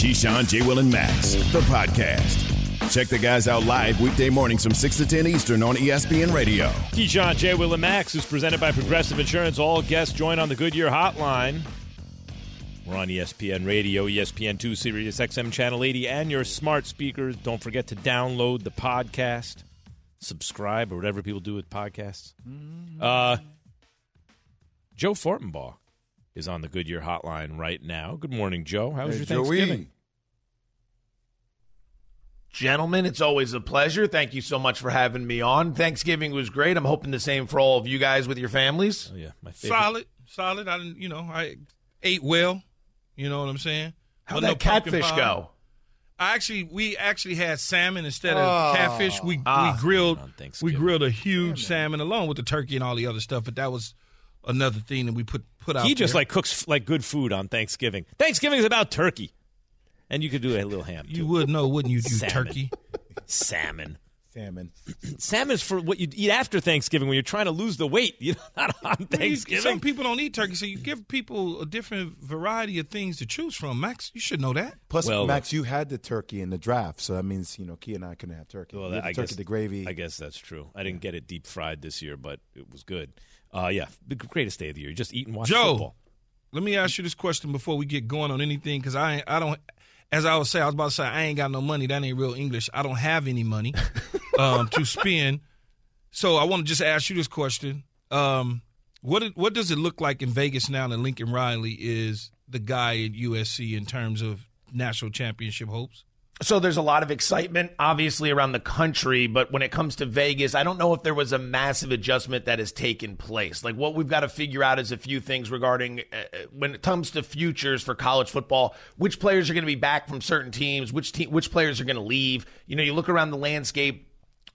Keyshawn, J. Will, and Max, the podcast. Check the guys out live weekday mornings from 6 to 10 Eastern on ESPN Radio. Keyshawn, J. Will, and Max is presented by Progressive Insurance. All guests join on the Goodyear Hotline. We're on ESPN Radio, ESPN2, Sirius XM Channel 80, and your smart speakers. Don't forget to download the podcast, subscribe, or whatever people do with podcasts. Uh, Joe Fortenbaugh is on the Goodyear Hotline right now. Good morning, Joe. How was Hey, your Thanksgiving? Joey. Gentlemen, it's always a pleasure. Thank you so much for having me on. Thanksgiving was great. I'm hoping the same for all of you guys with your families. Oh, yeah, my favorite. solid, solid. I didn't, you know, I ate well. You know what I'm saying? How'd that no catfish pie. go? I actually, we actually had salmon instead of Oh. catfish. We Ah. we grilled, On we grilled a huge salmon along with the turkey and all the other stuff. But that was another thing that we put put out. He just there. like cooks like good food on Thanksgiving. Thanksgiving is about turkey, and you could do a little ham. you too. would know, wouldn't you? You Salmon. turkey. salmon. Salmon. Salmon is for what you eat after Thanksgiving when you're trying to lose the weight. You know, not on You- Thanksgiving. Some people don't eat turkey, so you give people a different variety of things to choose from. Max, you should know that. Plus, Well, Max, you had the turkey in the draft, so that means you know Key and I couldn't have turkey. Well, You had the I turkey, guess the gravy. I guess that's true. I didn't get it deep fried this year, but it was good. Uh, yeah, the greatest day of the year. Just eat and watch Joe. football. Let me ask you this question before we get going on anything, because I I don't. As I was saying, I was about to say I ain't got no money. That ain't real English. I don't have any money um, to spend. So I want to just ask you this question: um, What it- what does it look like in Vegas now that Lincoln Riley is the guy at USC in terms of national championship hopes? So there's a lot of excitement, obviously, around the country. But when it comes to Vegas, I don't know if there was a massive adjustment that has taken place. Like what we've got to figure out is a few things regarding uh, when it comes to futures for college football. Which players are going to be back from certain teams? Which te- which players are going to leave? You know, you look around the landscape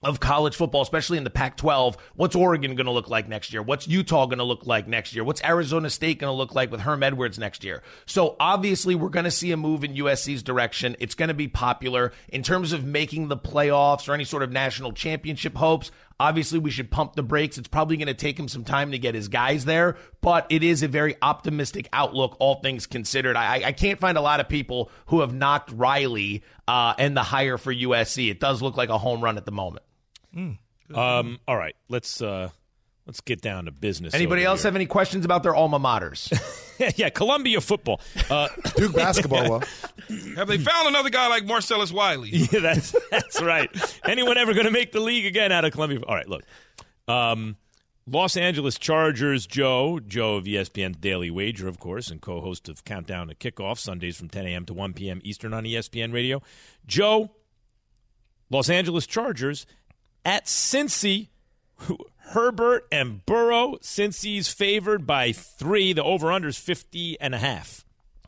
of college football, especially in the Pac 12. What's Oregon going to look like next year? What's Utah going to look like next year? What's Arizona State going to look like with Herm Edwards next year? So obviously, we're going to see a move in USC's direction. It's going to be popular in terms of making the playoffs or any sort of national championship hopes. Obviously, we should pump the brakes. It's probably going to take him some time to get his guys there, but it is a very optimistic outlook, all things considered. I, I can't find a lot of people who have knocked Riley uh, and the hire for USC. It does look like a home run at the moment. Um, all right, let's uh, let's get down to business. Anybody else here. have any questions about their alma maters? yeah, Columbia football. Uh, Duke basketball. Well, Have they found another guy like Marcellus Wiley? yeah, that's that's right. Anyone ever going to make the league again out of Columbia? All right, look. Um, Los Angeles Chargers, Joe, Joe of ESPN's Daily Wager, of course, and co-host of Countdown to Kickoff Sundays from 10 a.m. to 1 p.m. Eastern on ESPN Radio. Joe, Los Angeles Chargers at Cincy. Herbert and Burrow. Cincy's favored by three. The over/under's 50 and a half.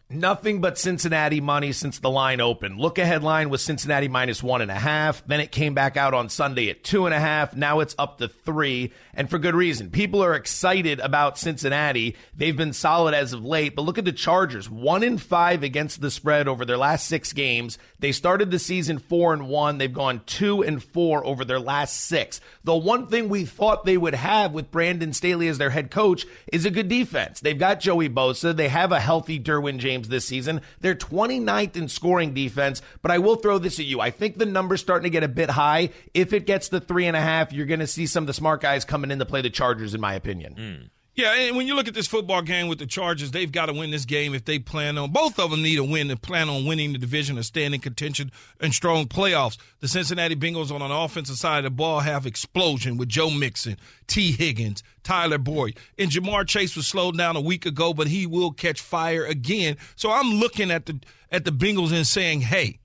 Nothing but Cincinnati money since the line opened. Look ahead line was Cincinnati minus one and a half. Then it came back out on Sunday at two and a half. Now it's up to three, and for good reason. People are excited about Cincinnati. They've been solid as of late, but look at the Chargers. One in five against the spread over their last six games. They started the season four and one. They've gone two and four over their last six. The one thing we thought they would have with Brandon Staley as their head coach is a good defense. They've got Joey Bosa. They have a healthy Derwin James this season. They're 29th in scoring defense, but I will throw this at you. I think the number's starting to get a bit high. If it gets to three and a half, you're going to see some of the smart guys coming in to play the Chargers, in my opinion. Hmm. Yeah, and when you look at this football game with the Chargers, they've got to win this game if they plan on. Both of them need a win and plan on winning the division or staying in contention and strong playoffs. The Cincinnati Bengals on an offensive side of the ball have explosion with Joe Mixon, Tee Higgins, Tyler Boyd, and Ja'Marr Chase was slowed down a week ago, but he will catch fire again. So I'm looking at the at the Bengals and saying, hey.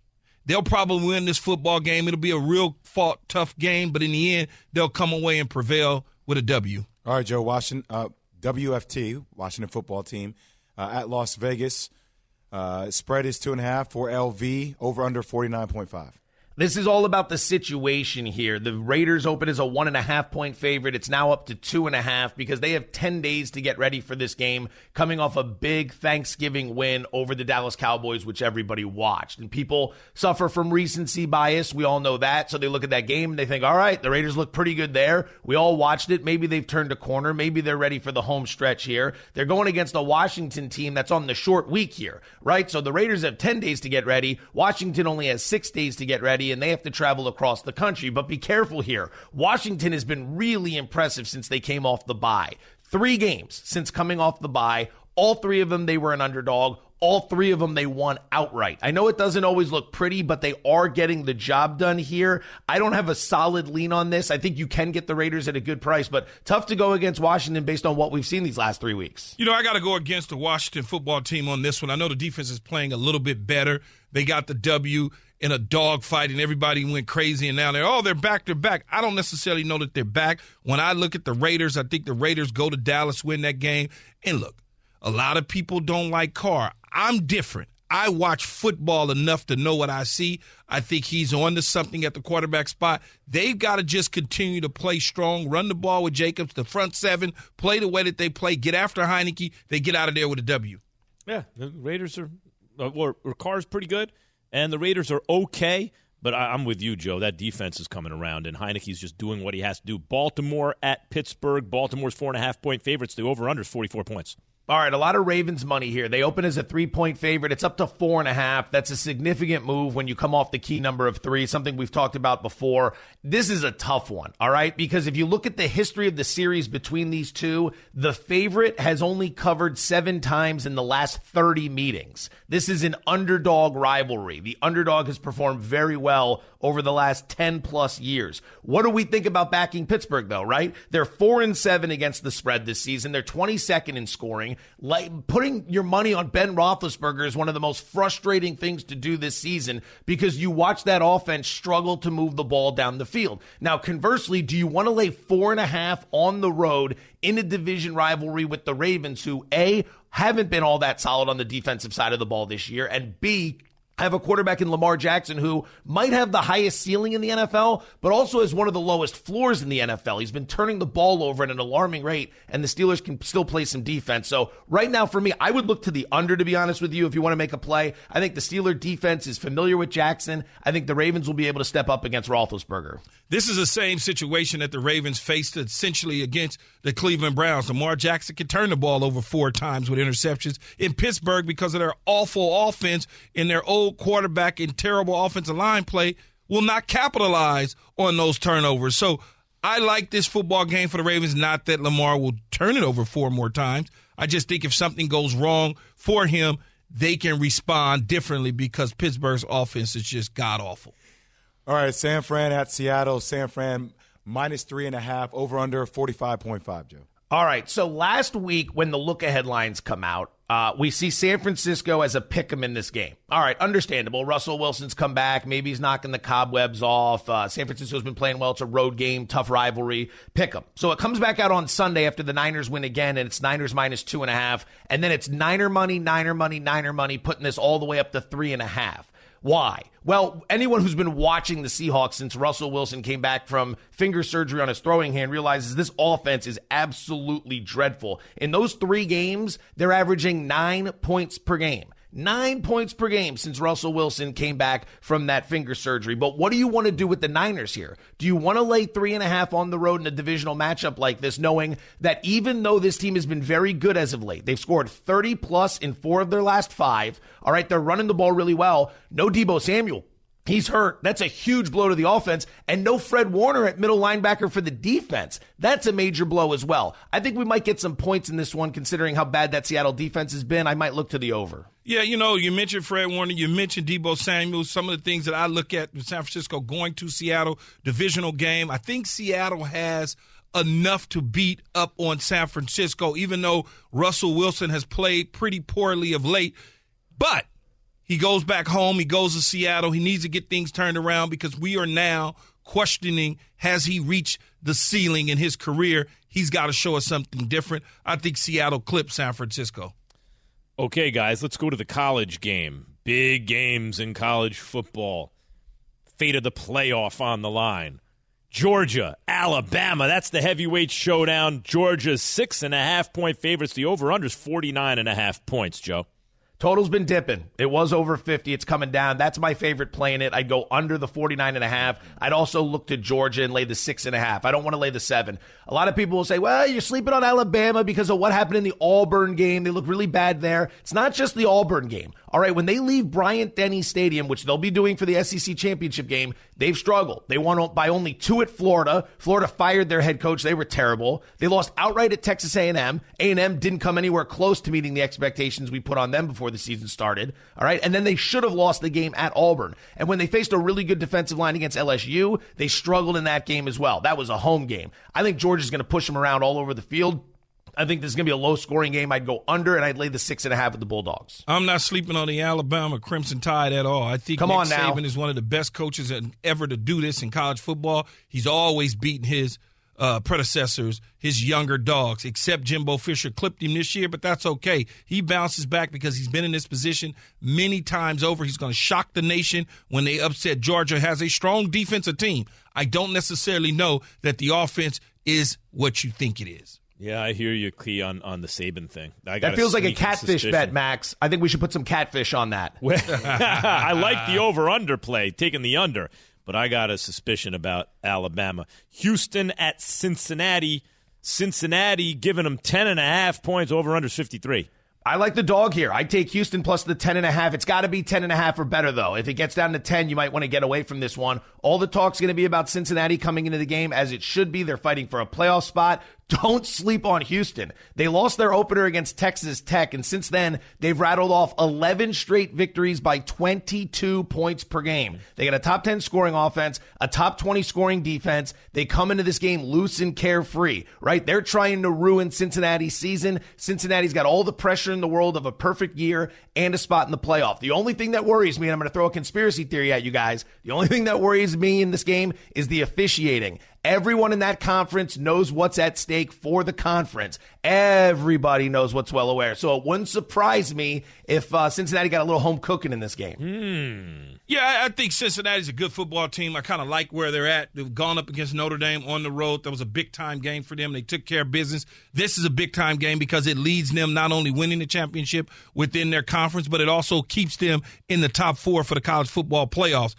They'll probably win this football game. It'll be a real fought, tough game, but in the end, they'll come away and prevail with a W. all right, Joe. Washington, uh, WFT, Washington Football Team, uh, at Las Vegas. Uh, spread is two and a half for LV. Over under forty nine point five. This is all about the situation here. The Raiders open as a one and a half point favorite. It's now up to two and a half because they have 10 days to get ready for this game, coming off a big Thanksgiving win over the Dallas Cowboys, which everybody watched. And people suffer from recency bias. We all know that. So they look at that game and they think, all right, the Raiders look pretty good there. We all watched it. Maybe they've turned a corner. Maybe they're ready for the home stretch here. They're going against a Washington team that's on the short week here, right? So the Raiders have 10 days to get ready. Washington only has six days to get ready and they have to travel across the country. But be careful here. Washington has been really impressive since they came off the bye. Three games since coming off the bye. All three of them, they were an underdog. All three of them, they won outright. I know it doesn't always look pretty, but they are getting the job done here. I don't have a solid lean on this. I think you can get the Raiders at a good price, but tough to go against Washington based on what we've seen these last three weeks. You know, I got to go against the Washington football team on this one. I know the defense is playing a little bit better. They got the W in a dogfight and everybody went crazy and now they're oh they're back they're back. I don't necessarily know that they're back. When I look at the Raiders, I think the Raiders go to Dallas, win that game. And look, a lot of people don't like Carr. I'm different. I watch football enough to know what I see. I think he's on to something at the quarterback spot. They've got to just continue to play strong, run the ball with Jacobs, the front seven, play the way that they play, get after Heinicke. They get out of there with a W. Yeah, the Raiders are, uh, or, or Carr's pretty good and the Raiders are okay. But I, am with you, Joe. That defense is coming around, and Heinicke's just doing what he has to do. Baltimore at Pittsburgh. Baltimore's four and a half point favorites. The over under is 44 points. All right, a lot of Ravens money here. They open as a three point favorite. It's up to four and a half. That's a significant move when you come off the key number of three, something we've talked about before. This is a tough one, all right? Because if you look at the history of the series between these two, the favorite has only covered seven times in the last 30 meetings. This is an underdog rivalry. The underdog has performed very well over the last 10 plus years. What do we think about backing Pittsburgh though, right? They're 4 and 7 against the spread this season. They're 22nd in scoring. Like putting your money on Ben Roethlisberger is one of the most frustrating things to do this season because you watch that offense struggle to move the ball down the field. Now, conversely, do you want to lay four and a half on the road in a division rivalry with the Ravens, who A, haven't been all that solid on the defensive side of the ball this year, and B, have a quarterback in Lamar Jackson who might have the highest ceiling in the NFL, but also has one of the lowest floors in the NFL. He's been turning the ball over at an alarming rate, and the Steelers can still play some defense. So, right now, for me, I would look to the under, to be honest with you, if you want to make a play. I think the Steeler defense is familiar with Jackson. I think the Ravens will be able to step up against Roethlisberger. This is the same situation that the Ravens faced essentially against the Cleveland Browns. Lamar Jackson can turn the ball over four times with interceptions in Pittsburgh because of their awful offense and their old quarterback and terrible offensive line play will not capitalize on those turnovers. So I like this football game for the Ravens. Not that Lamar will turn it over four more times. I just think if something goes wrong for him, they can respond differently because Pittsburgh's offense is just god awful. All right, San Fran at Seattle. San Fran minus three and a half, over under 45.5, Joe. All right. So last week, when the look ahead lines come out, uh, we see San Francisco as a pick 'em in this game. All right, understandable. Russell Wilson's come back. Maybe he's knocking the cobwebs off. Uh, San Francisco's been playing well. It's a road game, tough rivalry. Pick 'em. So it comes back out on Sunday after the Niners win again, and it's Niners minus two and a half. And then it's Niner money, Niner money, Niner money, putting this all the way up to three and a half. Why? Well, anyone who's been watching the Seahawks since Russell Wilson came back from finger surgery on his throwing hand realizes this offense is absolutely dreadful. In those three games, they're averaging nine points per game. Nine points per game since Russell Wilson came back from that finger surgery. But what do you want to do with the Niners here? Do you want to lay three and a half on the road in a divisional matchup like this, knowing that even though this team has been very good as of late, they've scored 30 plus in four of their last five. All right, they're running the ball really well. No Deebo Samuel He's hurt. That's a huge blow to the offense. And no Fred Warner at middle linebacker for the defense. That's a major blow as well. I think we might get some points in this one considering how bad that Seattle defense has been. I might look to the over. Yeah, you know, you mentioned Fred Warner, you mentioned Deebo Samuel. Some of the things that I look at with San Francisco going to Seattle, divisional game. I think Seattle has enough to beat up on San Francisco, even though Russell Wilson has played pretty poorly of late. But he goes back home. He goes to Seattle. He needs to get things turned around because we are now questioning has he reached the ceiling in his career? He's got to show us something different. I think Seattle clips San Francisco. Okay, guys, let's go to the college game. Big games in college football. fate of the playoff on the line. Georgia, Alabama. That's the heavyweight showdown. Georgia's six and a half point favorites. The over under is 49 and a half points, Joe. Total's been dipping. It was over 50. It's coming down. That's my favorite play in it. I'd go under the 49 and a half. I'd also look to Georgia and lay the six and a half. I don't want to lay the seven. A lot of people will say, well, you're sleeping on Alabama because of what happened in the Auburn game. They look really bad there. It's not just the Auburn game. All right, when they leave Bryant Denny Stadium, which they'll be doing for the SEC championship game, they've struggled. They won by only two at Florida. Florida fired their head coach. They were terrible. They lost outright at Texas A&M. A&M didn't come anywhere close to meeting the expectations we put on them before the season started. All right, and then they should have lost the game at Auburn. And when they faced a really good defensive line against LSU, they struggled in that game as well. That was a home game. I think Georgia's going to push them around all over the field. I think this is going to be a low scoring game. I'd go under and I'd lay the six and a half with the Bulldogs. I'm not sleeping on the Alabama Crimson Tide at all. I think Come Nick on now. Saban is one of the best coaches ever to do this in college football. He's always beaten his uh, predecessors, his younger dogs, except Jimbo Fisher clipped him this year, but that's okay. He bounces back because he's been in this position many times over. He's going to shock the nation when they upset Georgia, has a strong defensive team. I don't necessarily know that the offense is what you think it is. Yeah, I hear you, Key, on, on the Saban thing. I That feels like a catfish suspicion. bet, Max. I think we should put some catfish on that. I like the over under play, taking the under, but I got a suspicion about Alabama. Houston at Cincinnati. Cincinnati giving them 10 and a half points, over under 53. I like the dog here. I take Houston plus the 10 and a half. It's got to be 10 and a half or better though. If it gets down to 10, you might want to get away from this one. All the talk's going to be about Cincinnati coming into the game as it should be. They're fighting for a playoff spot. Don't sleep on Houston. They lost their opener against Texas Tech and since then they've rattled off 11 straight victories by 22 points per game. They got a top 10 scoring offense, a top 20 scoring defense. They come into this game loose and carefree, right? They're trying to ruin Cincinnati's season. Cincinnati's got all the pressure in the world of a perfect year and a spot in the playoff. The only thing that worries me, and I'm going to throw a conspiracy theory at you guys, the only thing that worries me in this game is the officiating. Everyone in that conference knows what's at stake for the conference. Everybody knows what's well aware. So it wouldn't surprise me if uh, Cincinnati got a little home cooking in this game. Yeah, I- I think Cincinnati's a good football team. I kind of like where they're at. They've gone up against Notre Dame on the road. That was a big time game for them. They took care of business. This is a big time game because it leads them not only winning the championship within their conference, but it also keeps them in the top four for the college football playoffs.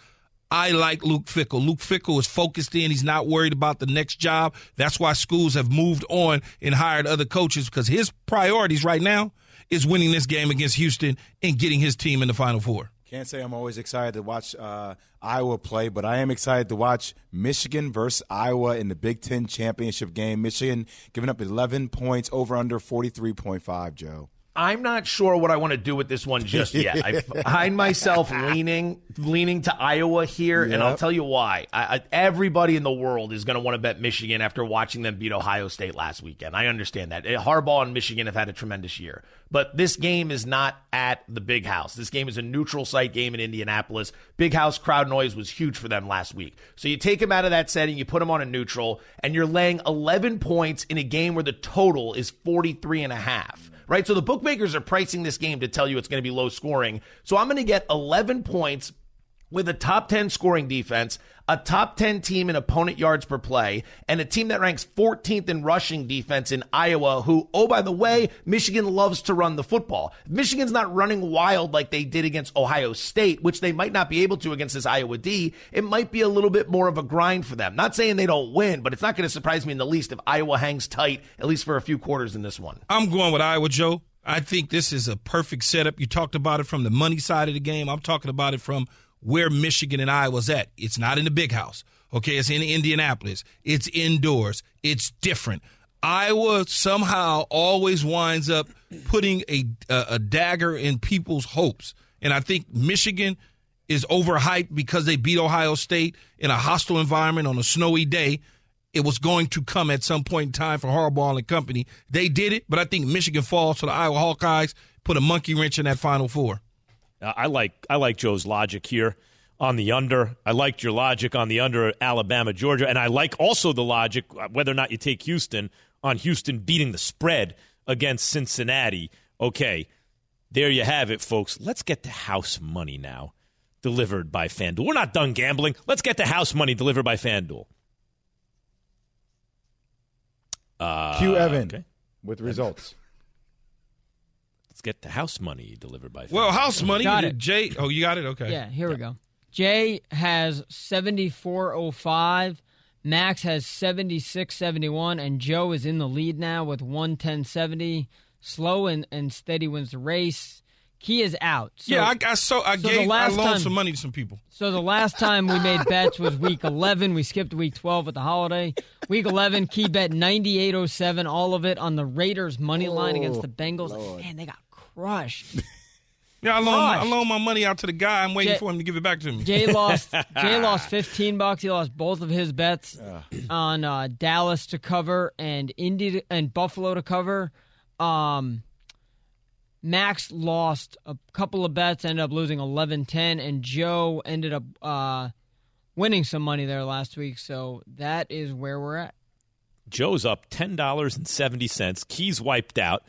I like Luke Fickell. Luke Fickell is focused in. He's not worried about the next job. That's why schools have moved on and hired other coaches because his priorities right now is winning this game against Houston and getting his team in the Final Four. Can't say I'm always excited to watch uh, Iowa play, but I am excited to watch Michigan versus Iowa in the Big Ten championship game. Michigan giving up 11 points over under 43.5, Joe. I'm not sure what I want to do with this one just yet. I find myself leaning leaning to Iowa here, and I'll tell you why. I, I, everybody in the world is going to want to bet Michigan after watching them beat Ohio State last weekend. I understand that. Eh, Harbaugh and Michigan have had a tremendous year, but this game is not at the Big House. This game is a neutral site game in Indianapolis. Big House crowd noise was huge for them last week. So you take them out of that setting, you put them on a neutral, and you're laying 11 points in a game where the total is 43 and a half right? So the bookmakers are pricing this game to tell you it's going to be low scoring. So I'm going to get 11 points with a top 10 scoring defense, a top 10 team in opponent yards per play, and a team that ranks 14th in rushing defense in Iowa, who, oh, by the way, Michigan loves to run the football. Michigan's not running wild like they did against Ohio State, which they might not be able to against this Iowa D, it might be a little bit more of a grind for them. Not saying they don't win, but it's not going to surprise me in the least if Iowa hangs tight, at least for a few quarters in this one. I'm going with Iowa, Joe. I think this is a perfect setup. You talked about it from the money side of the game. I'm talking about it from where Michigan and Iowa's at. It's not in the big house. Okay, it's in Indianapolis. It's indoors. It's different. Iowa somehow always winds up putting a a, a dagger in people's hopes. And I think Michigan is overhyped because they beat Ohio State in a hostile environment on a snowy day it was going to come at some point in time for Harbaugh and company. They did it, but I think Michigan falls to the Iowa Hawkeyes, put a monkey wrench in that Final Four. Uh, I like I like Joe's logic here on the under. I liked your logic on the under Alabama Georgia, and I like also the logic uh, whether or not you take Houston on Houston beating the spread against Cincinnati. Okay, there you have it, folks. Let's get to house money now. delivered by FanDuel. We're not done gambling. Let's get the house money delivered by FanDuel. Uh, Q Evan okay. with results. Let's get the house money delivered by FanDuel. Well, house money. Got it. Jay. Oh, you got it. Okay. Yeah, here we go. Jay has 7405. Max has 7671. And Joe is in the lead now with 11070. Slow and, and steady wins the race. Key is out. So, yeah, I, I so I so the gave I loaned time- some money to some people. so the last time we made bets was week 11. We skipped week 12 with the holiday. Week 11, Key bet 9807, all of it on the Raiders money line against the oh, Bengals. Man, they got crushed. Yeah, I loaned, I Gosh. my money out to the guy. I'm waiting Jay- for him to give it back to me. Jay lost. Jay lost fifteen bucks. He lost both of his bets on uh, Dallas to cover and Indy to, and Buffalo to cover. Um, Max lost a couple of bets, ended up losing 11-10, and Joe ended up uh, winning some money there last week. So that is where we're at. Joe's up ten dollars and seventy cents. Keys wiped out.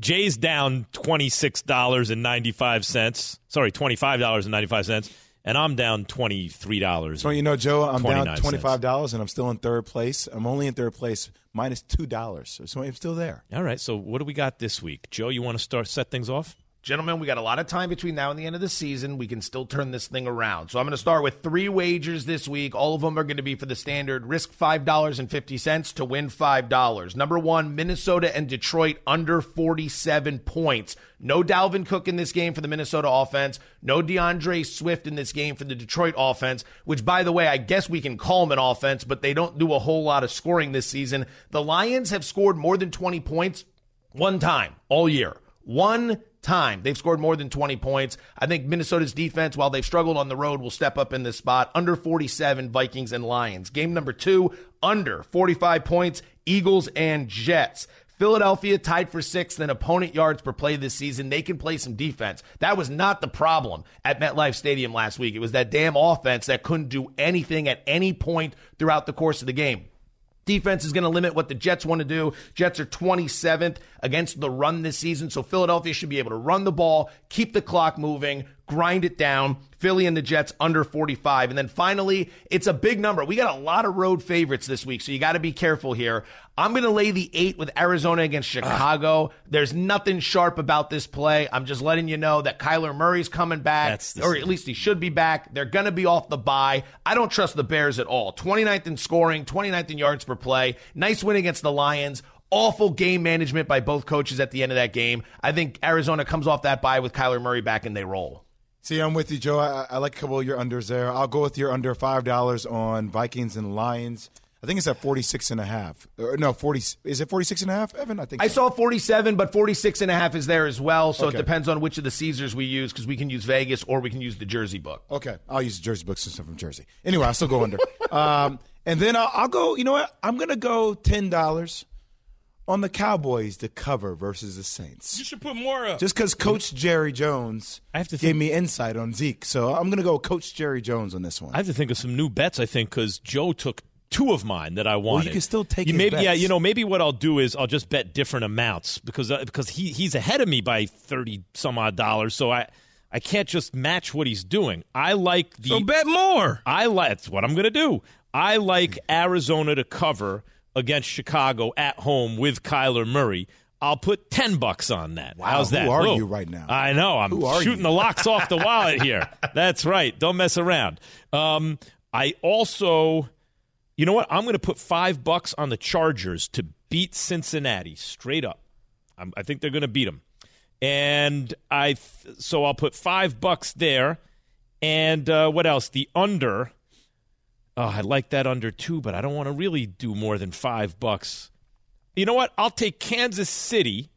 Jay's down twenty six dollars and ninety five cents. Sorry, twenty five dollars and ninety five cents. And I'm down twenty three dollars. So you know, Joe, I'm down twenty five dollars, and I'm still in third place. I'm only in third place, minus two dollars. So I'm still there. All right. So what do we got this week, Joe? You want to start set things off? Gentlemen, we got a lot of time between now and the end of the season. We can still turn this thing around. So I'm going to start with three wagers this week. All of them are going to be for the standard risk $5.50 to win $5. Number one, Minnesota and Detroit under 47 points. No Dalvin Cook in this game for the Minnesota offense. No DeAndre Swift in this game for the Detroit offense, which, by the way, I guess we can call them an offense, but they don't do a whole lot of scoring this season. The Lions have scored more than 20 points one time all year. One time they've scored more than 20 points. I think Minnesota's defense, while they've struggled on the road, will step up in this spot. Under 47, Vikings and Lions. Game number two, under 45 points, Eagles and Jets. Philadelphia tied for sixth in opponent yards per play this season. They can play some defense. That was not the problem at MetLife Stadium last week. It was that damn offense that couldn't do anything at any point throughout the course of the game. Defense is going to limit what the Jets want to do. Jets are 27th against the run this season, so Philadelphia should be able to run the ball, keep the clock moving, grind it down. Philly and the Jets under 45. And then finally, it's a big number. We got a lot of road favorites this week, so you got to be careful here. I'm going to lay the eight with Arizona against Chicago. There's nothing sharp about this play. I'm just letting you know that Kyler Murray's coming back, or at least he should be back. They're going to be off the bye. I don't trust the Bears at all. 29th in scoring, 29th in yards per play. Nice win against the Lions. Awful game management by both coaches at the end of that game. I think Arizona comes off that bye with Kyler Murray back and they roll. See, I'm with you, Joe. I, I like a couple of your unders there. I'll go with your under five dollars on Vikings and Lions. I think it's at 46 and a half. Or, no, 40. Is it 46 and a half, Evan? I think I so. saw 47, but 46 and a half is there as well. So Okay. it depends on which of the Caesars we use because we can use Vegas or we can use the Jersey book. Okay, I'll use the Jersey books and stuff from Jersey. Anyway, I'll still go under. um, and then I'll, I'll go. You know what? I'm gonna go ten dollars on the Cowboys to cover versus the Saints. You should put more up. Just because Coach Jerry Jones I have to gave think- me insight on Zeke, so I'm gonna go Coach Jerry Jones on this one. I have to think of some new bets. I think because Joe took two of mine that I wanted. Well, you can still take you his maybe, Yeah, you know, maybe what I'll do is I'll just bet different amounts because uh, because he he's ahead of me by thirty some odd dollars. So I I can't just match what he's doing. I like the so bet more. I like that's what I'm going to do. I like Arizona to cover against Chicago at home with Kyler Murray. I'll put ten bucks on that. Wow, How's who that? are Whoa. you right now? I know. I'm Who shooting you? the locks off the wallet here. That's right. Don't mess around. Um, I also, you know what? I'm going to put five bucks on the Chargers to beat Cincinnati straight up. I'm, I think they're going to beat them, and I th- so I'll put five bucks there. And uh, what else? The under. Oh, I like that under two, but I don't want to really do more than five bucks. You know what? I'll take Kansas City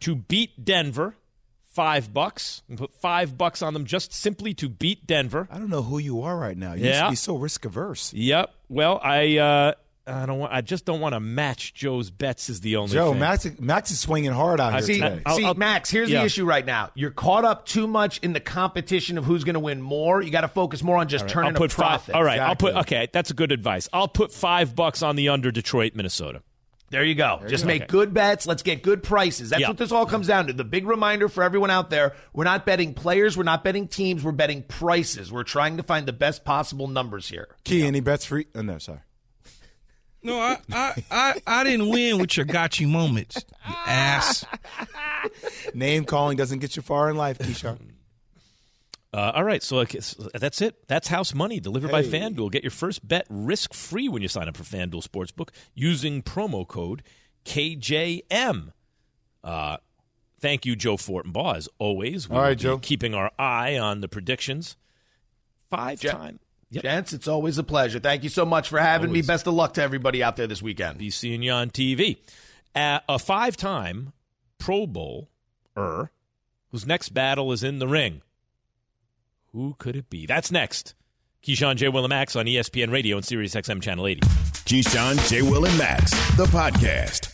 to beat Denver. Five bucks. And put five bucks on them just simply to beat Denver. I don't know who you are right now. You used Yeah. to be so risk averse. Yep. Well, I uh, I don't want. I just don't want to match Joe's bets. Is the only Joe, thing. Max, Max is swinging hard out here See, today. I'll- see I'll- Max, here's yeah. the issue right now. You're caught up too much in the competition of who's going to win more. You got to focus more on just turning I'll put a profit. five. All right. I'll put. Okay, that's a good advice. I'll put five bucks on the under Detroit, Minnesota. There you go. Just make Okay. good bets. Let's get good prices. That's Yeah. what this all comes down to. The big reminder for everyone out there we're not betting players, we're not betting teams, we're betting prices. We're trying to find the best possible numbers here. Key, any bets for? Oh, no, sorry. No, I, I, I, I didn't win with your gotcha moments, you ass. Name calling doesn't get you far in life, Keyshawn. Uh, all right, so okay, so that's it. That's house money delivered by FanDuel. Get your first bet risk free when you sign up for FanDuel Sportsbook using promo code KJM. Uh, thank you, Joe Fortenbaugh, as always. We All will be Joe. Keeping our eye on the predictions. Five Ja- time. Yep. Gents, it's always a pleasure. Thank you so much for having Always. me. Best of luck to everybody out there this weekend. be seeing you on TV. Uh, a five time Pro Bowl er whose next battle is in the ring. Who could it be? That's next. Keyshawn J. Willimax on E ESPN Radio and Sirius XM Channel 80. Keyshawn, J. Will, and Max, the podcast.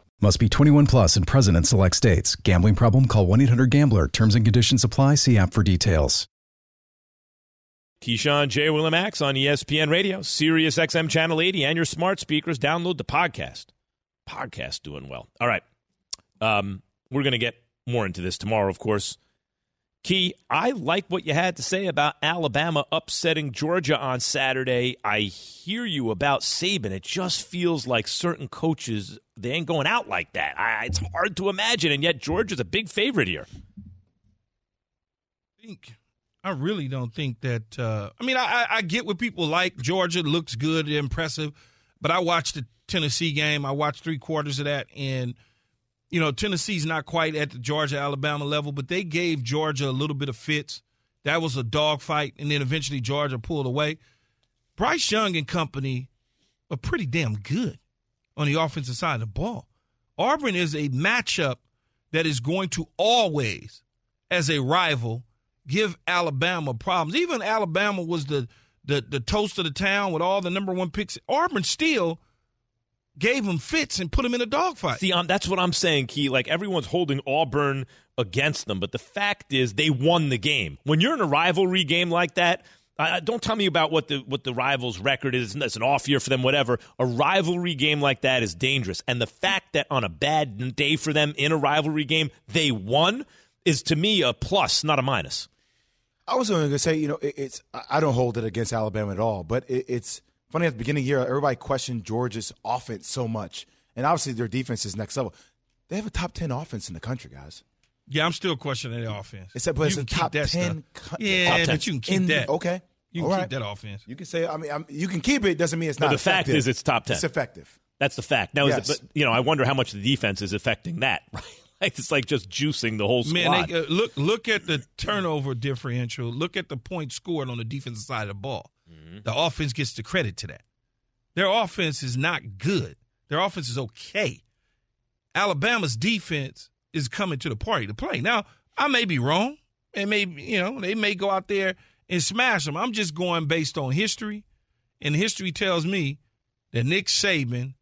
Must be 21 plus and present in select states. Gambling problem? Call 1 800 Gambler. Terms and conditions apply. See app for details. Keyshawn J. Willimax on ESPN Radio, Sirius XM Channel 80, and your smart speakers. Download the podcast. Podcast doing well. All right. Um, we're going to get more into this tomorrow, of course. Key, I like what you had to say about Alabama upsetting Georgia on Saturday. I hear you about Saban. It just feels like certain coaches, they ain't going out like that. I, it's hard to imagine, and yet Georgia's a big favorite here. I think I really don't think that. Uh, I mean, I, I get what people like. Georgia looks good, impressive, but I watched the Tennessee game. I watched three quarters of that, and you know Tennessee's not quite at the Georgia Alabama level, but they gave Georgia a little bit of fits. That was a dogfight, and then eventually Georgia pulled away. Bryce Young and company are pretty damn good on the offensive side of the ball. Auburn is a matchup that is going to always, as a rival, give Alabama problems. Even Alabama was the the the toast of the town with all the number one picks. Auburn still gave them fits and put them in a dogfight. See, um, that's what I'm saying, Key. Like everyone's holding Auburn against them, but the fact is they won the game. When you're in a rivalry game like that, uh, don't tell me about what the what the rivals' record is. It's an off year for them, whatever. A rivalry game like that is dangerous, and the fact that on a bad day for them in a rivalry game they won is to me a plus, not a minus. I was only going to say, you know, it, it's I- I don't hold it against Alabama at all, but it, it's funny at the beginning of the year, everybody questioned Georgia's offense so much, and obviously their defense is next level. They have a top ten offense in the country, guys. yeah, I'm still questioning the offense. It's a, but it's You a can keep top that ten. stuff. co- Yeah, top but you can keep in- that. Okay, You can All keep right. that offense. You can say, I mean, I'm, you can keep it. Doesn't mean it's But not. the fact effective. is it's top 10. It's effective. That's the fact. Now, is Yes. it, but you know, I wonder how much the defense is affecting that. Right? Like it's like just juicing the whole squad. Man, they, uh, look look at the turnover differential. Look at the points scored on the defensive side of the ball. Mm-hmm. The offense gets the credit to that. Their offense is not good. Their offense is okay. Alabama's defense is coming to the party to play. Now, I may be wrong, and maybe you know they may go out there and smash them. I'm just going based on history, and history tells me that Nick Saban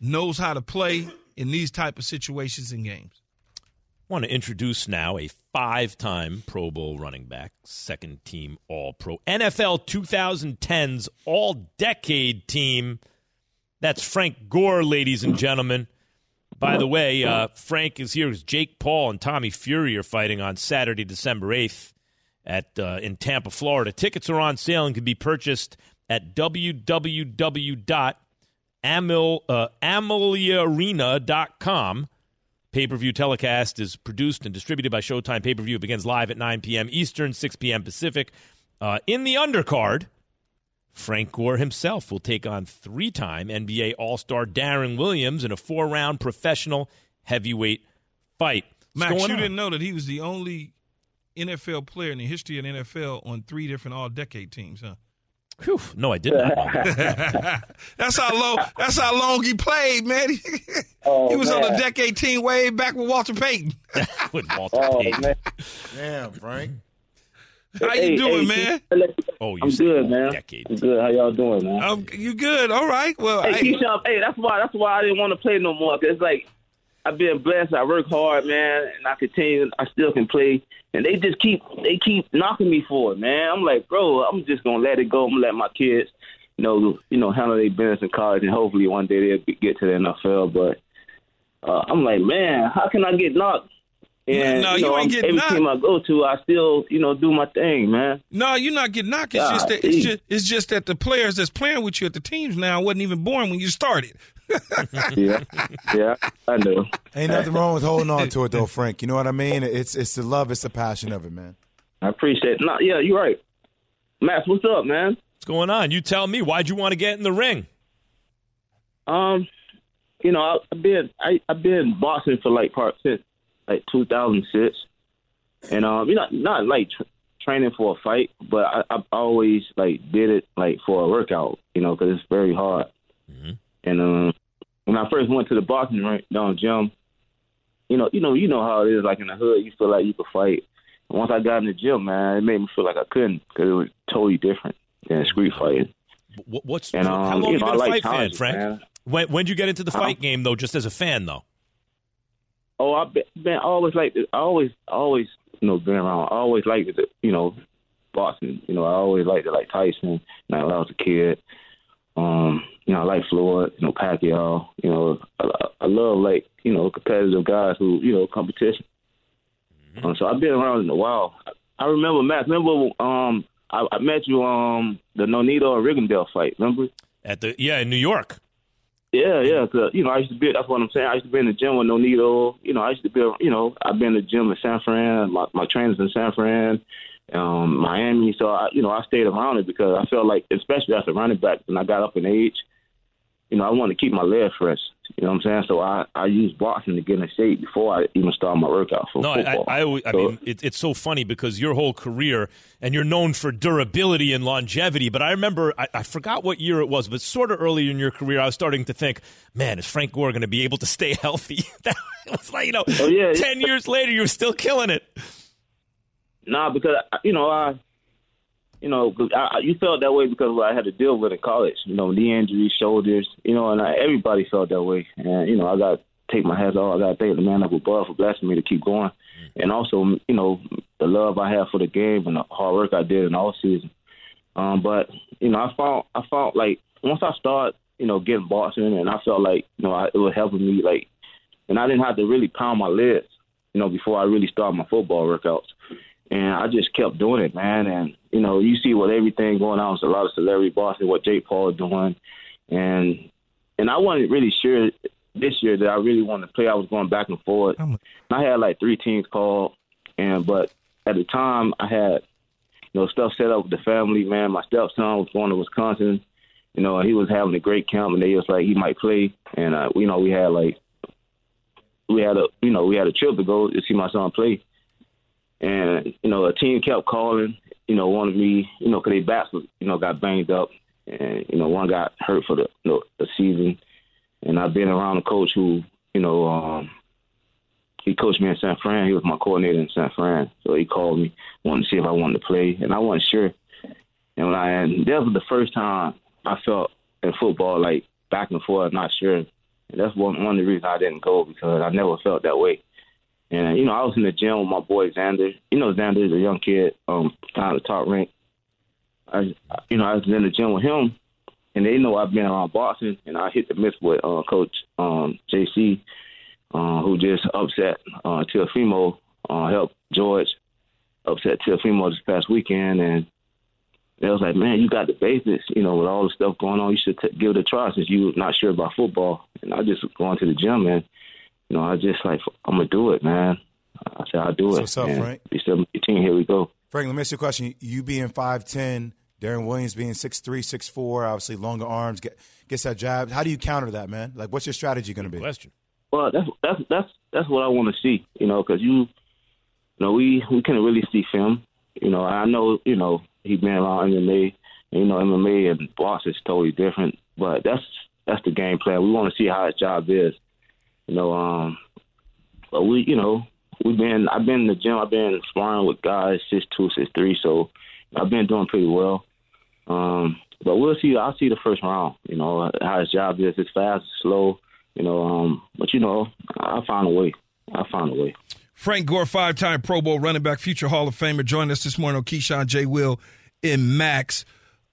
knows how to play in these type of situations and games. I want to introduce now a five-time Pro Bowl running back, second team All-Pro, NFL 2010's All-Decade team. That's Frank Gore, ladies and gentlemen. By the way, uh, Frank is here because Jake Paul and Tommy Fury are fighting on Saturday, December 8th at uh, in Tampa, Florida. Tickets are on sale and can be purchased at Amil, uh, AmalieArena.com. Pay per view telecast is produced and distributed by Showtime Pay per view. It begins live at 9 p.m. Eastern, 6 p.m. Pacific. Uh, in the undercard, Frank Gore himself will take on three time NBA All Star Deron Williams in a four round professional heavyweight fight. Max, you on? didn't know that he was the only NFL player in the history of the NFL on three different All Decade teams, huh? Whew, no, I did not. know that. That's how long. That's how long he played, man. He, Oh, he was on the man. decade team way back with Walter Payton. With Walter Oh Payton. man, Damn, Frank. How Hey, you doing, hey, man? Oh, you I'm good, man. decade. I'm good. How y'all doing, man? Um, you good? All right. Well, Hey, I, Keyshawn, hey, that's why that's why I didn't want to play no more. Cause it's like I've been blessed. I work hard, man, and I continue. I still can play, and they just keep they keep knocking me for it, man. I'm like, bro, I'm just gonna let it go. I'm gonna let my kids, you know, you know, handle their business in college, and hopefully one day they'll get to the NFL. But uh, I'm like, man, how can I get knocked? And No, you you know, ain't I'm- getting every knocked. team I go to, I still, you know, do my thing, man. no, you're not getting knocked. It's just that it's just it's just that the players that's playing with you at the teams now wasn't even born when you started. Yeah, yeah, I know. Ain't nothing wrong with holding on to it though, Frank. You know what I mean? It's it's the love, it's the passion of it, man. I appreciate it. No, yeah, you're right. Max, what's up, man? What's going on? You tell me. Why'd you want to get in the ring? Um, you know, I- I've been I, I've been boxing for like part since like 2006, and um, you know, not like tr- training for a fight, but I, I've always like did it like for a workout, you know, because it's very hard. And um, when I first went to the boxing ring down the gym, you know, you know, you know how it is. Like in the hood, you feel like you could fight. And once I got in the gym, man, it made me feel like I couldn't because it was totally different than street fighting. What's And, how um, long you been a I like fight fan, Frank? man. When when'd you get into the fight game though? Just as a fan though. Oh, I've been, been always like I always always you know been around. I always liked it, you know, boxing. You know, I always liked it like Tyson. You know, when I was a kid. Um, you know, I like Floyd. You know, Pacquiao. You know, I, I love like you know competitive guys who you know competition. Um, so I've been around in a while. I remember Matt. Remember um I, I met you um the Nonito Rigondeaux fight. Remember? At the yeah in New York. Yeah, yeah. Cause you know, I used to be. That's what I'm saying. I used to be in the gym with Nonito. You know, I used to be. You know, I've been in the gym in San Fran. My my trainers in San Fran, um, Miami. So I, you know, I stayed around it because I felt like, especially as a running back, when I got up in age, you know, I wanted to keep my legs fresh. You know what I'm saying? So I I used boxing to get in shape before I even started my workout for No, I, football. I, I, always- I So- mean, it, it's so funny because your whole career, and you're known for durability and longevity. But I remember, I, I forgot what year it was, but sort of early in your career, I was starting to think, man, is Frank Gore going to be able to stay healthy? that was like, you know, Oh, yeah. 10 years later, you're still killing it. Nah, because you know I, you know, I, you felt that way because of what I had to deal with in college. You know, knee injuries, shoulders. You know, and I, everybody felt that way. And you know, I got to take my hat off. I got to thank the man up above for blessing me to keep going. And also, you know, the love I have for the game and the hard work I did in all season. Um, but you know, I found I found like once I started, you know, getting boxing, and I felt like you know I, it was helping me like, and I didn't have to really pound my legs, you know, before I really started my football workouts and I just kept doing it, man. And you know, you see what everything going on with a lot of celebrity boxing, what Jake Paul is doing, and and I wasn't really sure this year that I really wanted to play. I was going back and forth. I'm- I had like three teams called, and but at the time I had you know stuff set up with the family. Man, my stepson was going to Wisconsin. You know, he was having a great camp, and they was like he might play, and uh, you know we had like we had a you know we had a trip to go to see my son play and you know a team kept calling, you know, wanted me, you know, 'cause they was, you know, got banged up, and you know, one got hurt for the you know, the season, and I've been around a coach who, you know, um, he coached me in San Fran. He was my coordinator in San Fran, so he called me, wanted to see if I wanted to play, and I wasn't sure. And when I and that was the first time I felt in football like back and forth, not sure. And that's one one of the reasons I didn't go because I never felt that way. And you know, I was in the gym with my boy Xander. You know, Xander is a young kid, um, kind of top rank. I, you know, I was in the gym with him, and they know I've been around boxing, and I hit the miss with uh, Coach um, JC, uh, who just upset uh, Teofimo, uh, helped George upset Teofimo this past weekend, and they was like, man, you got the basics, you know, with all the stuff going on, you should t- give it a try since you're not sure about football. And I just going to the gym, and you know, I just like, I'm gonna do it, man. I said, I'll do So it. what's up, and Frank? December 18, here we go. Frank, let me ask you a question. You being 5'10, Deron Williams being six three, six four, obviously longer arms, get, gets that jab. How do you counter that, man? Like, what's your strategy going to be? Question. Well, that's that's that's that's what I want to see, you know, because you, you know, we we can really see film. You know, I know, you know, he been around MMA, and, you know, MMA and box is totally different, but that's that's the game plan. We want to see how his job is, you know. Um, but we, you know, we've been. I've been in the gym. I've been sparring with guys six two, six three, so I've been doing pretty well. Um, but we'll see. I'll see the first round. You know how his job is. It's fast, slow. You know, um, but you know, I'll find a way. I'll find a way. Frank Gore, five time Pro Bowl running back, future Hall of Famer, joined us this morning on Keyshawn J. Will in Max.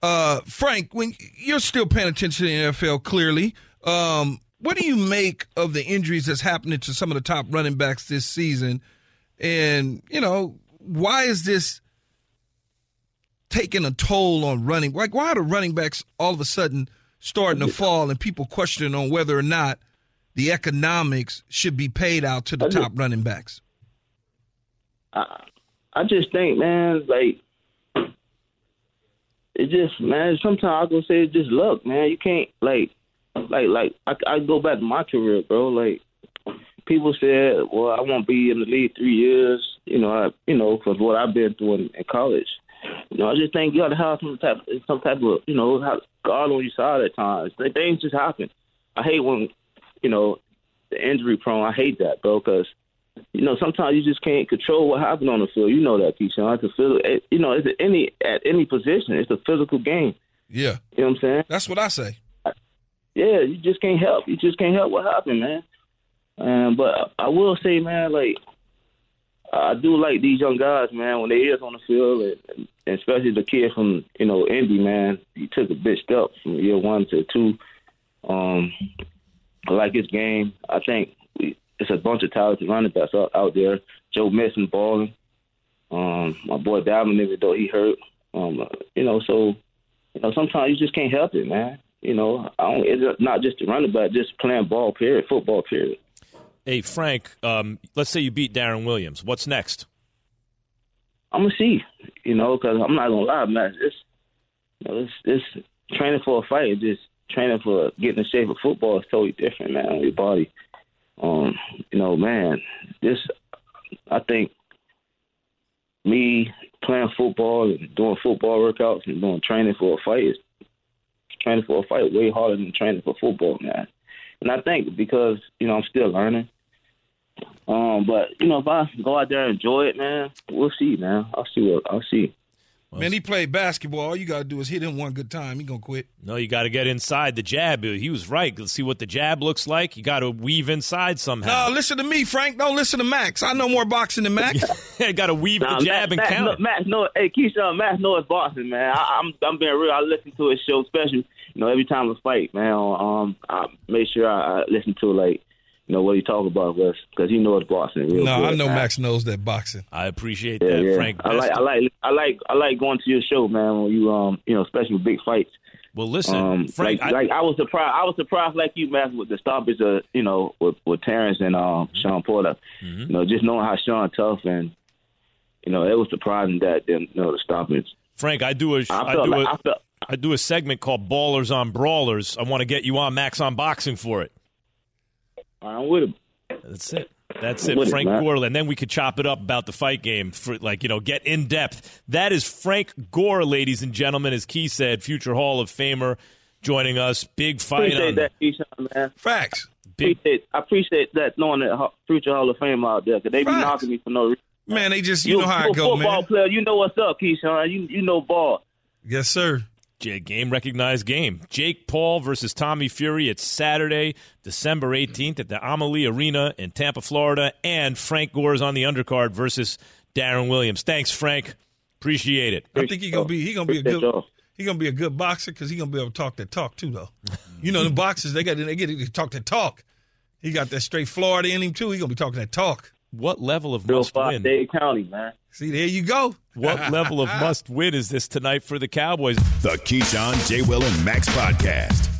Uh, Frank, when you're still paying attention to the NFL, clearly, um, what do you make of the injuries that's happening to some of the top running backs this season? And, you know, why is this taking a toll on running? Like, why are the running backs all of a sudden starting to fall and people questioning on whether or not the economics should be paid out to the top running backs? I, I just think, man, like it just, man. Sometimes I go say it's just luck, man. You can't like, like, like I, I go back to my career, bro. Like people said, well, I won't be in the league three years. You know, I, you know, because what I've been through in, in college. You know, I just think you got to have some type, some type of, you know, God on your side at times. Like, things just happen. I hate when, you know, the injury prone. I hate that, bro, because you know sometimes you just can't control what happens on the field. You know that, Keyshawn. It's a phys- it, eh, you know, it's at any at any position. It's a physical game. Yeah, You know what I'm saying? that's what I say. Yeah, you just can't help. You just can't help what happened, man. Um, but I will say, man, like I do like these young guys, man. When they is on the field, and, and especially the kid from you know Indy, man, he took a big step from year one to two. Um, I like his game. I think we, it's a bunch of talented running backs out, out there. Joe Mixon balling. Um, my boy Dalvin, even though he hurt, um, you know, so you know sometimes you just can't help it, man. You know, I don't, it's not just the running back, just playing ball. Period. Football. Period. Hey, Frank, um, let's say you beat Deron Williams. What's next? I'm gonna see, you know, because I'm not gonna lie, man. It's, you know, it's, it's training for a fight. Just training for getting in shape of football is totally different, man. On your body, um, you know, man. This, I think, me playing football and doing football workouts and doing training for a fight is training for a fight way harder than training for football, man. And I think because you know I'm still learning. Um, but you know, if I go out there and enjoy it, man, we'll see, man. I'll see what I'll see. Man, he played basketball. All you got to do is hit him one good time. He going to quit. No, you got to get inside the jab. He was right. Let's see what the jab looks like. You got to weave inside somehow. No, listen to me, Frank. Don't listen to Max. I know more boxing than Max. you got to weave Nah, the jab Matt, and Matt, count. No, Matt, no, hey, Keyshawn, Matt knows boxing, man. I, I'm, I'm being real. I listen to his show, especially, you know, every time I fight, man. Um, I make sure I, I listen to like, you know, what he talk about, because he knows boxing. Real no, good, I know man. Max knows that boxing. I appreciate Yeah, that, yeah. Frank. I like, I like, I like, I like going to your show, man. When you, um, you know, especially with big fights. well, listen, Um, Frank. like, I, like I was surprised. I was surprised, like you, man, with the stoppage of you know with, with Terence and um, Shawn Porter. Mm-hmm. You know, just knowing how Shawn tough and you know it was surprising that them you know the stoppage. Frank, I do a, I I do like a, I felt I do a segment called Ballers on Brawlers. I want to get you on Max on Boxing for it. I'm with him. That's it. That's it, With it, Frank man. Gore. And then we could chop it up about the fight game for like, you know, get in depth. That is Frank Gore, ladies and gentlemen, as Key said, future Hall of Famer joining us. Big fight Appreciate on that, Keyshawn, man. Facts. big Appreciate, I appreciate that knowing that future Hall of Fame out there because they be Facts. knocking me for no reason. Man, they just, you know how you it a go, football man. player, you know what's up, Keyshawn. You you know ball. Yes, sir. J- game recognized game. Jake Paul versus Tommy Fury. It's Saturday, December 18th at the Amalie Arena in Tampa, Florida. And Frank Gore is on the undercard versus Deron Williams. Thanks, Frank. Appreciate it. I think he gonna be he gonna be a good he gonna be a good boxer because he gonna be able to talk that talk too though. You know the boxers they got they get to talk that talk. He got that straight Florida in him too. He gonna be talking that talk. What level of Bill must Fox, win? Dade County, man. See, there you go. What level of must win is this tonight for the Cowboys? The Keyshawn, J. Will, and Max podcast.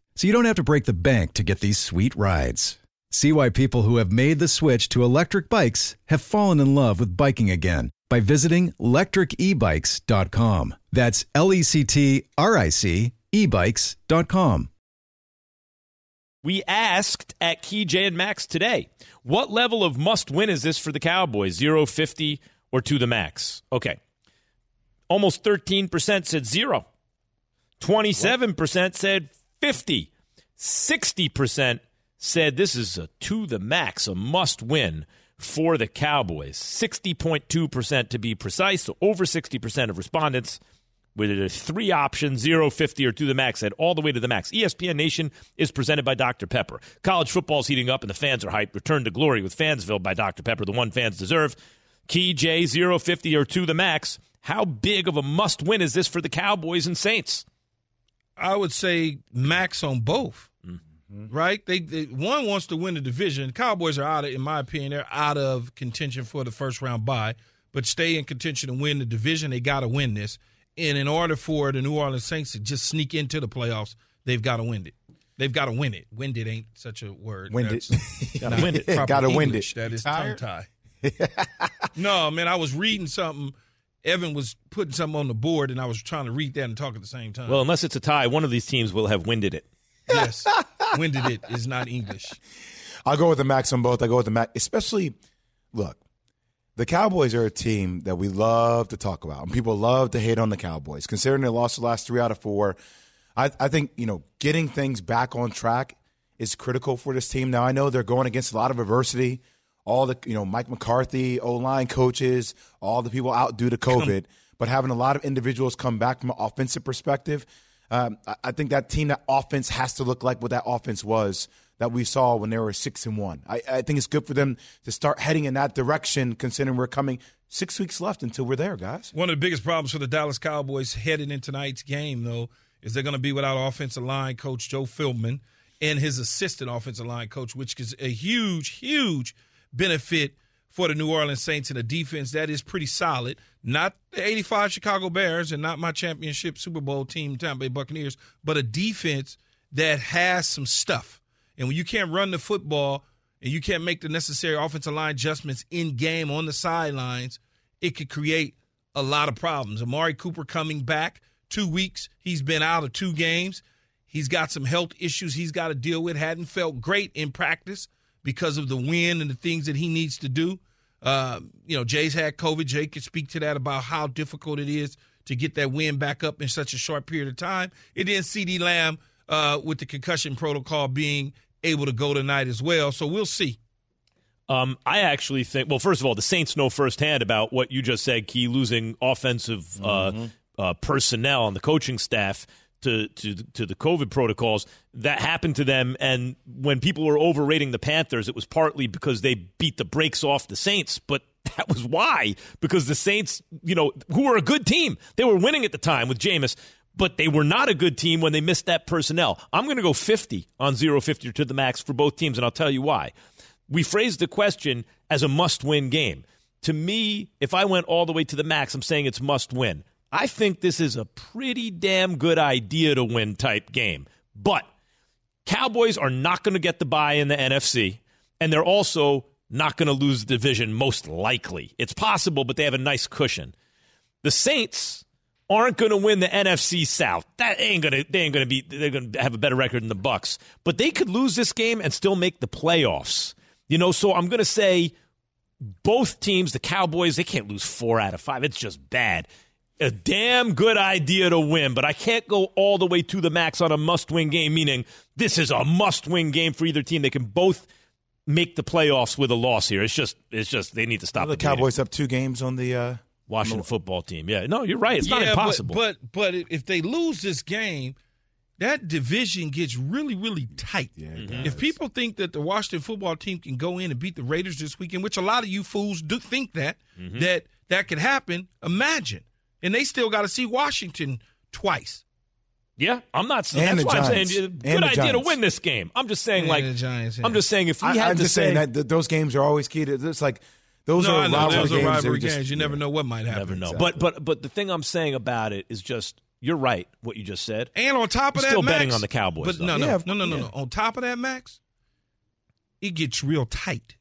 so you don't have to break the bank to get these sweet rides. See why people who have made the switch to electric bikes have fallen in love with biking again by visiting lectricebikes.com. That's L E C T R I C ebikes.com. We asked at Key J and Max today, what level of must win is this for the Cowboys? 0, 50, or to the max? Okay. Almost 13% said zero. 27% said 50. 60% said this is a to the max, a must win for the Cowboys. 60.2% to be precise. So over 60% of respondents with three option 0 50 or to the max said all the way to the max espn nation is presented by dr pepper college football's heating up and the fans are hyped return to glory with fansville by dr pepper the one fans deserve key j 0 50 or to the max how big of a must win is this for the cowboys and saints I would say max on both. Mm-hmm. Right? They, they one wants to win the division. Cowboys are out of, in my opinion, they're out of contention for the first round bye, but stay in contention and win the division. They got to win this. And in order for the New Orleans Saints to just sneak into the playoffs, they've got to win it. They've got to win it. Win it ain't such a word. Win it. Gotta not win it. Gotta win English. it. That is tongue tie. no, man, I was reading something. Evan was putting something on the board, and I was trying to read that and talk at the same time. well unless it's a tie one of these teams will have winded it yes, winded it is not English. I'll go with the max on both. I go with the max, especially. Look, the Cowboys are a team that we love to talk about, and people love to hate on the Cowboys. Considering they lost the last three out of four, I, I think you know getting things back on track is critical for this team. Now I know they're going against a lot of adversity. All the you know Mike McCarthy, O line coaches, all the people out due to COVID, but having a lot of individuals come back from an offensive perspective, um, I, think that team, that offense has to look like what that offense was that we saw when they were six and one. I, I think it's good for them to start heading in that direction, considering we're coming six weeks left until we're there, guys. One of the biggest problems for the Dallas Cowboys heading into tonight's game, though, is they're going to be without offensive line coach Joe Philbin and his assistant offensive line coach, which is a huge, huge benefit for the New Orleans Saints and a defense that is pretty solid. Not the 85 Chicago Bears and not my championship Super Bowl team, Tampa Bay Buccaneers, but a defense that has some stuff. And when you can't run the football and you can't make the necessary offensive line adjustments in game on the sidelines, it could create a lot of problems. Amari Cooper coming back two weeks. He's been out of two games. He's got some health issues he's got to deal with. Hadn't felt great in practice because of the wind and the things that he needs to do. Uh, you know, Jay's had COVID. Jay could speak to that about how difficult it is to get that wind back up in such a short period of time. And then CeeDee Lamb uh, with the concussion protocol being able to go tonight as well. So we'll see. Um, I actually think, well, first of all, the Saints know firsthand about what you just said, Key, losing offensive uh, uh, personnel on the coaching staff to, to, to the COVID protocols. That happened to them. And when people were overrating the Panthers, it was partly because they beat the brakes off the Saints. But that was why, because the Saints, you know, who were a good team, they were winning at the time with Jameis. But they were not a good team when they missed that personnel. I'm going to go 50 on 0 50 to the max for both teams, and I'll tell you why we phrased the question as a must win game. To me, if I went all the way to the max, I'm saying it's must win. I think this is a pretty damn good idea to win type game. But Cowboys are not going to get the bye in the NFC, and they're also not going to lose the division most likely. It's possible, but they have a nice cushion. The Saints aren't going to win the NFC South. That ain't going to they ain't going to be they're going to have a better record than the Bucks. But they could lose this game and still make the playoffs. You know, so I'm going to say both teams, the Cowboys, they can't lose 4 out of 5. It's just bad. A damn good idea to win, but I can't go all the way to the max on a must-win game meaning this is a must-win game for either team. They can both make the playoffs with a loss here. It's just it's just they need to stop the bleeding. Cowboys up two games on the uh, Washington football team. Yeah, no, you're right. It's not impossible. But, but but if they lose this game, that division gets really really tight. If people think that the Washington football team can go in and beat the Raiders this weekend, which a lot of you fools do think that Mm-hmm. that that could happen, imagine. And they still got to see Washington twice. yeah, I'm not saying And that's the why I'm saying good the idea to win this game. I'm just saying And like the Giants, yeah. I'm just saying if we I, had I'm to just say saying that th- those games are always key to. It's like those no, are know rivalry those are games. rivalry They're just- games. You never know what might happen. never know. Exactly. But but but the thing I'm saying about it is just you're right what you just said. And on top of You're that, still Max, betting on the Cowboys, But no, no, Yeah, no, no, no, yeah. no. On top of that, Max, it gets real tight.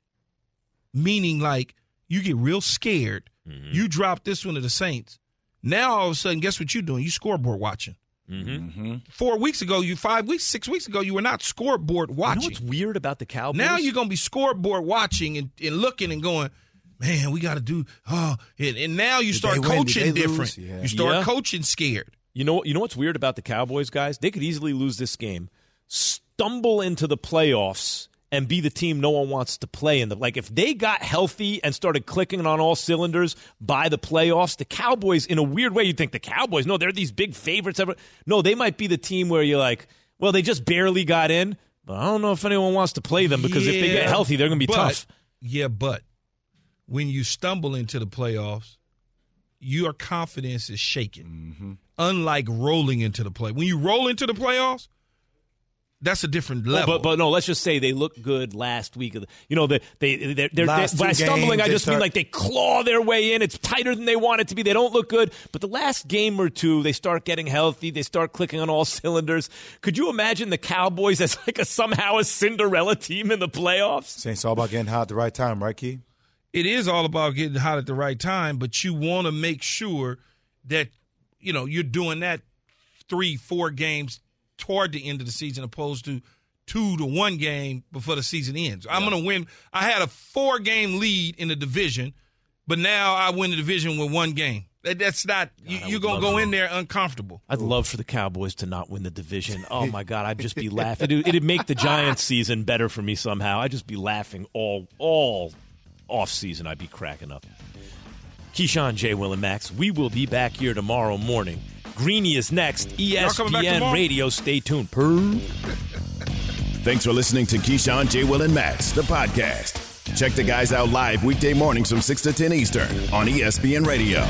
Meaning, like you get real scared. Mm-hmm. You drop this one to the Saints. Now all of a sudden, guess what you're doing? You scoreboard watching. Mm-hmm. Four weeks ago, you five weeks, six weeks ago, you were not scoreboard watching. You know watching. what's weird about the Cowboys? now you're gonna be scoreboard watching and, and looking and going, man, we got to do. Oh, and, and now you Did start they win? Did coaching different. Yeah. You start Yeah. coaching scared. You know, what you know what's weird about the Cowboys, guys? They could easily lose this game, stumble into the playoffs, and be the team no one wants to play in. The like, if they got healthy and started clicking on all cylinders by the playoffs, the Cowboys, in a weird way, you'd think the Cowboys, no, they're these big favorites. Ever, no, they might be the team where you're like, well, they just barely got in, but I don't know if anyone wants to play them because if they get healthy, they're going to be but- tough. Yeah, but when you stumble into the playoffs, your confidence is shaken. Mm-hmm. Unlike rolling into the play. When you roll into the playoffs, that's a different Oh, level. but but no, let's just say they look good last week. Of the, you know, they they they're, they're, Last by two stumbling, games, I they just mean like they claw their way in. It's tighter than they want it to be. They don't look good, but the last game or two, they start getting healthy. They start clicking on all cylinders. Could you imagine the Cowboys as like a somehow a Cinderella team in the playoffs? Saints all about getting hot at the right time, right, Key? it is all about getting hot at the right time, but you want to make sure that you know you're doing that three, four games toward the end of the season, opposed to two to one game before the season ends. I'm going to win. I had a four game lead in the division, but now I win the division with one game. That- That's not you, you're going to go in there uncomfortable. I'd love for the Cowboys to not win the division. Oh my God, I'd just be laughing. It'd, it'd make the Giants season better for me somehow. I'd just be laughing all all off season. I'd be cracking up. Keyshawn, J. Will, and Max. We will be back here tomorrow morning. Greeny is next. ESPN Radio. Stay tuned. Per. Thanks for listening to Keyshawn, J. Will, and Max, the podcast. Check the guys out live weekday mornings from 6 to 10 Eastern on ESPN Radio.